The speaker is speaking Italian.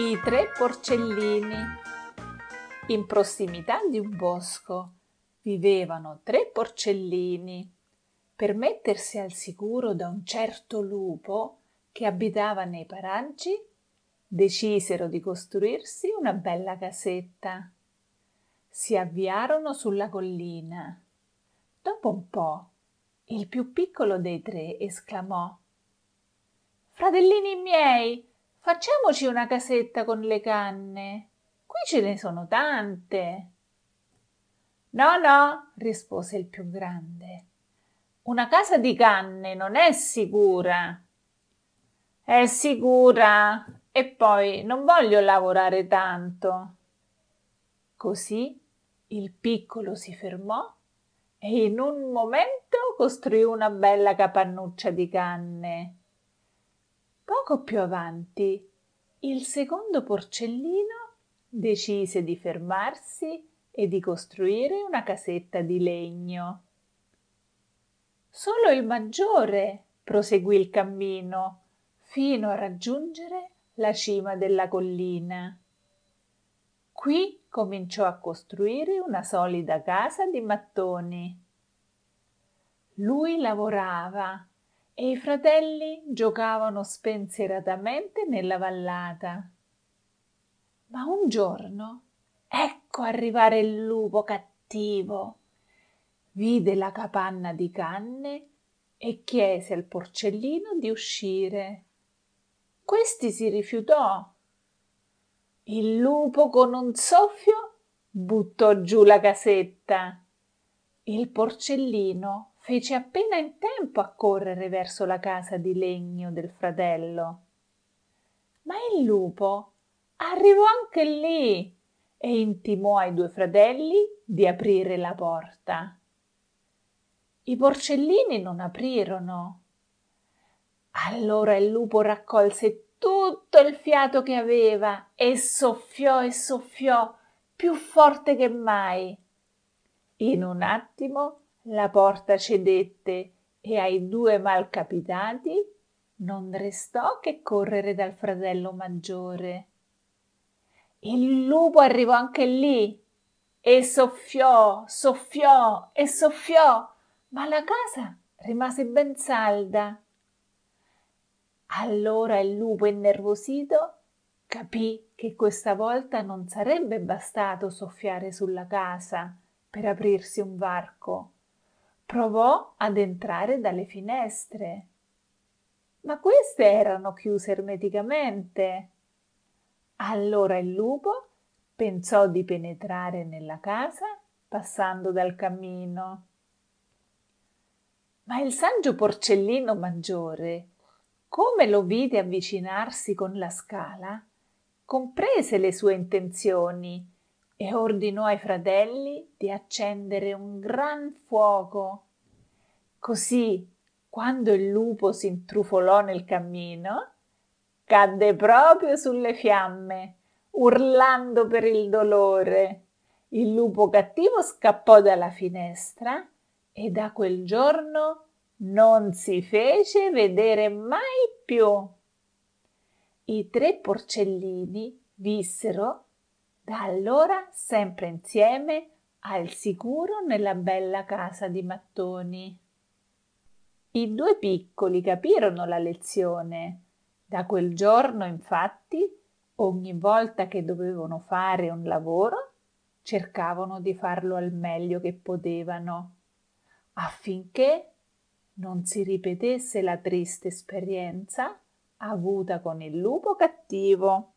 I tre porcellini. In prossimità di un bosco vivevano tre porcellini. Per mettersi al sicuro da un certo lupo che abitava nei paraggi, decisero di costruirsi una bella casetta. Si avviarono sulla collina. Dopo un po', il più piccolo dei tre esclamò Fratellini miei, Facciamoci una casetta con le canne. Qui ce ne sono tante. No, no, rispose il più grande. Una casa di canne non è sicura. È sicura. E poi non voglio lavorare tanto. Così il piccolo si fermò e in un momento costruì una bella capannuccia di canne Poco più avanti, il secondo porcellino decise di fermarsi e di costruire una casetta di legno. Solo il maggiore proseguì il cammino fino a raggiungere la cima della collina. Qui cominciò a costruire una solida casa di mattoni. Lui lavorava e i fratelli giocavano spensieratamente nella vallata. Ma un giorno ecco arrivare il lupo cattivo. Vide la capanna di canne e chiese al porcellino di uscire. Questi si rifiutò. Il lupo con un soffio buttò giù la casetta. Il porcellino fece appena in tempo a correre verso la casa di legno del fratello. Ma il lupo arrivò anche lì e intimò ai due fratelli di aprire la porta. I porcellini non aprirono. Allora il lupo raccolse tutto il fiato che aveva e soffiò e soffiò più forte che mai. In un attimo la porta cedette e ai due malcapitati non restò che correre dal fratello maggiore. Il lupo arrivò anche lì e soffiò, soffiò e soffiò, ma la casa rimase ben salda. Allora il lupo innervosito capì che questa volta non sarebbe bastato soffiare sulla casa per aprirsi un varco provò ad entrare dalle finestre, ma queste erano chiuse ermeticamente. Allora il lupo pensò di penetrare nella casa passando dal cammino. Ma il saggio porcellino maggiore, come lo vide avvicinarsi con la scala, comprese le sue intenzioni e ordinò ai fratelli di accendere un gran fuoco. Così, quando il lupo si intrufolò nel cammino, cadde proprio sulle fiamme, urlando per il dolore. Il lupo cattivo scappò dalla finestra e da quel giorno non si fece vedere mai più. I tre porcellini vissero da allora sempre insieme al sicuro nella bella casa di mattoni. I due piccoli capirono la lezione. Da quel giorno, infatti, ogni volta che dovevano fare un lavoro, cercavano di farlo al meglio che potevano, affinché non si ripetesse la triste esperienza avuta con il lupo cattivo.